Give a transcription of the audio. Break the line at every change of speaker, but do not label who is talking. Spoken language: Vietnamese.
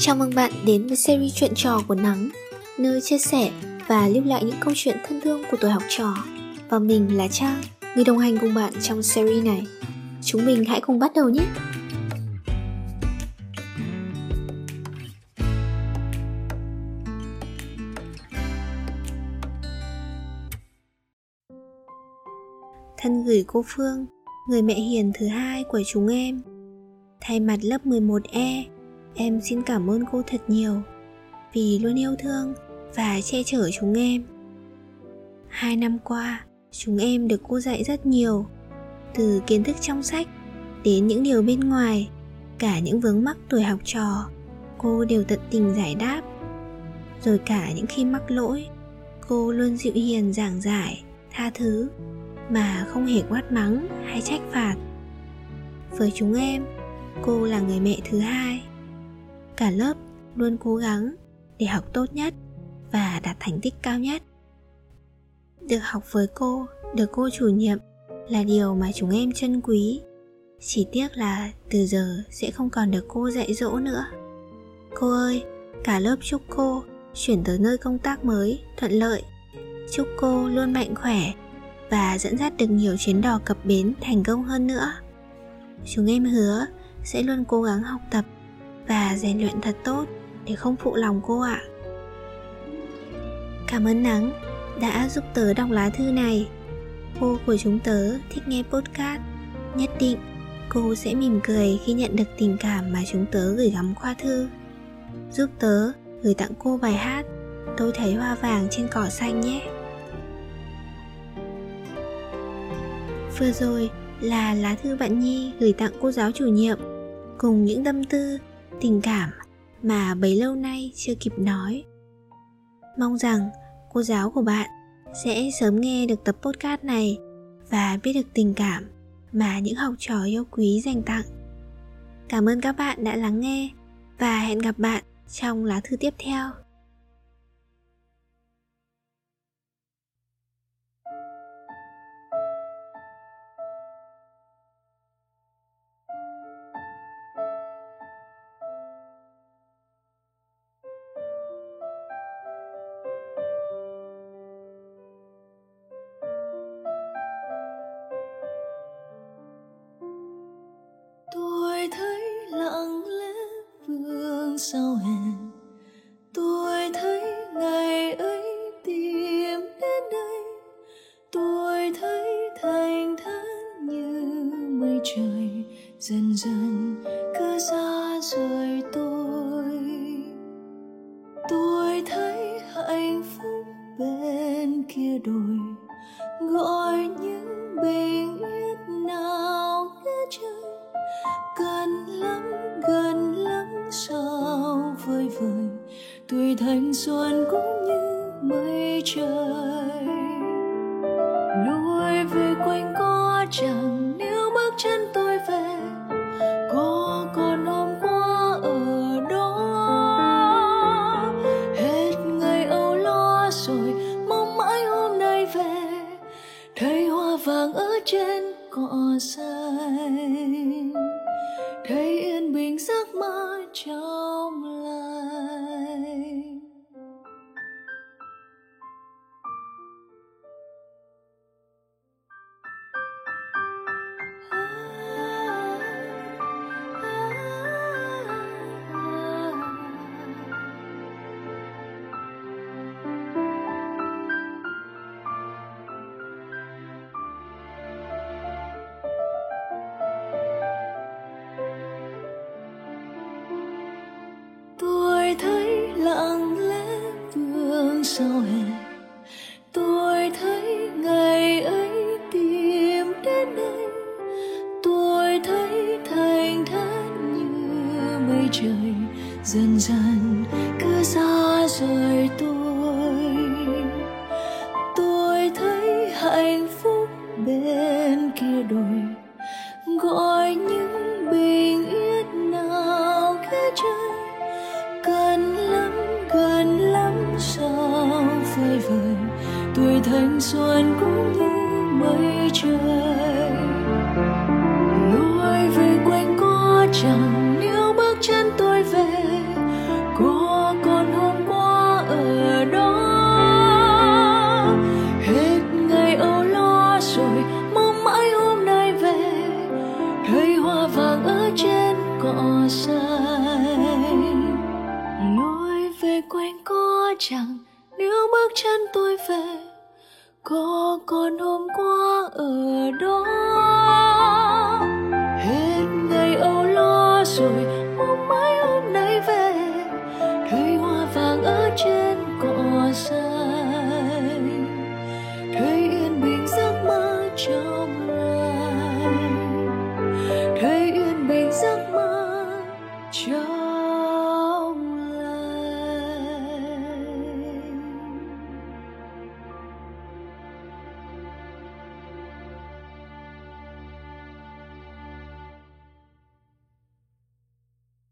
Chào mừng bạn đến với series chuyện trò của Nắng Nơi chia sẻ và lưu lại những câu chuyện thân thương của tuổi học trò. Và mình là Trang, người đồng hành cùng bạn trong series này. Chúng mình hãy cùng bắt đầu nhé! Thân gửi cô Phương, người mẹ hiền thứ hai của chúng em. Thay mặt lớp 11E, em xin cảm ơn cô thật nhiều vì luôn yêu thương và che chở chúng em. Hai năm qua, chúng em được cô dạy rất nhiều, từ kiến thức trong sách đến những điều bên ngoài, cả những vướng mắc tuổi học trò, cô đều tận tình giải đáp. Rồi cả những khi mắc lỗi, cô luôn dịu hiền giảng giải, tha thứ mà không hề quát mắng hay trách phạt. Với chúng em, cô là người mẹ thứ hai cả lớp luôn cố gắng để học tốt nhất và đạt thành tích cao nhất. Được học với cô, được cô chủ nhiệm là điều mà chúng em trân quý. Chỉ tiếc là từ giờ sẽ không còn được cô dạy dỗ nữa. Cô ơi, cả lớp chúc cô chuyển tới nơi công tác mới, thuận lợi. Chúc cô luôn mạnh khỏe và dẫn dắt được nhiều chuyến đò cập bến thành công hơn nữa. Chúng em hứa sẽ luôn cố gắng học tập và rèn luyện thật tốt để không phụ lòng cô ạ. Cảm ơn Nắng đã giúp tớ đọc lá thư này. Cô của chúng tớ thích nghe podcast, nhất định cô sẽ mỉm cười khi nhận được tình cảm mà chúng tớ gửi gắm qua thư. Giúp tớ gửi tặng cô bài hát Tôi thấy hoa vàng trên cỏ xanh nhé. Vừa rồi là lá thư bạn Nhi gửi tặng cô giáo chủ nhiệm cùng những tâm tư tình cảm mà bấy lâu nay chưa kịp nói. Mong rằng cô giáo của bạn sẽ sớm nghe được tập podcast này và biết được tình cảm mà những học trò yêu quý dành tặng. Cảm ơn các bạn đã lắng nghe và hẹn gặp bạn trong lá thư tiếp theo.
Dần dần, cứ xa rời tôi. Tôi thấy hạnh phúc bên kia đồi, gọi những bình yên nào nghe chơi gần lắm gần lắm sao vơi vời, tuổi thanh xuân cũng như mây trời. Lùi về quanh có chẳng nếu bước chân tôi. Bình mơ trong lòng. Sao hè tôi thấy ngày ấy tìm đến đây tôi thấy thành thản như mây trời. Dần dần cứ xa rời tôi. Tôi thấy hạnh phúc bên kia đồi. Gõ thành xuân cũng như mây trời. Lối về quanh có chẳng nếu bước chân tôi về, có còn hôm qua ở đó. Hết ngày âu lo rồi, mong mãi hôm nay về, thấy hoa vàng ở trên cỏ xanh. Lối về quanh có chẳng nếu bước chân tôi về có con hôm qua ở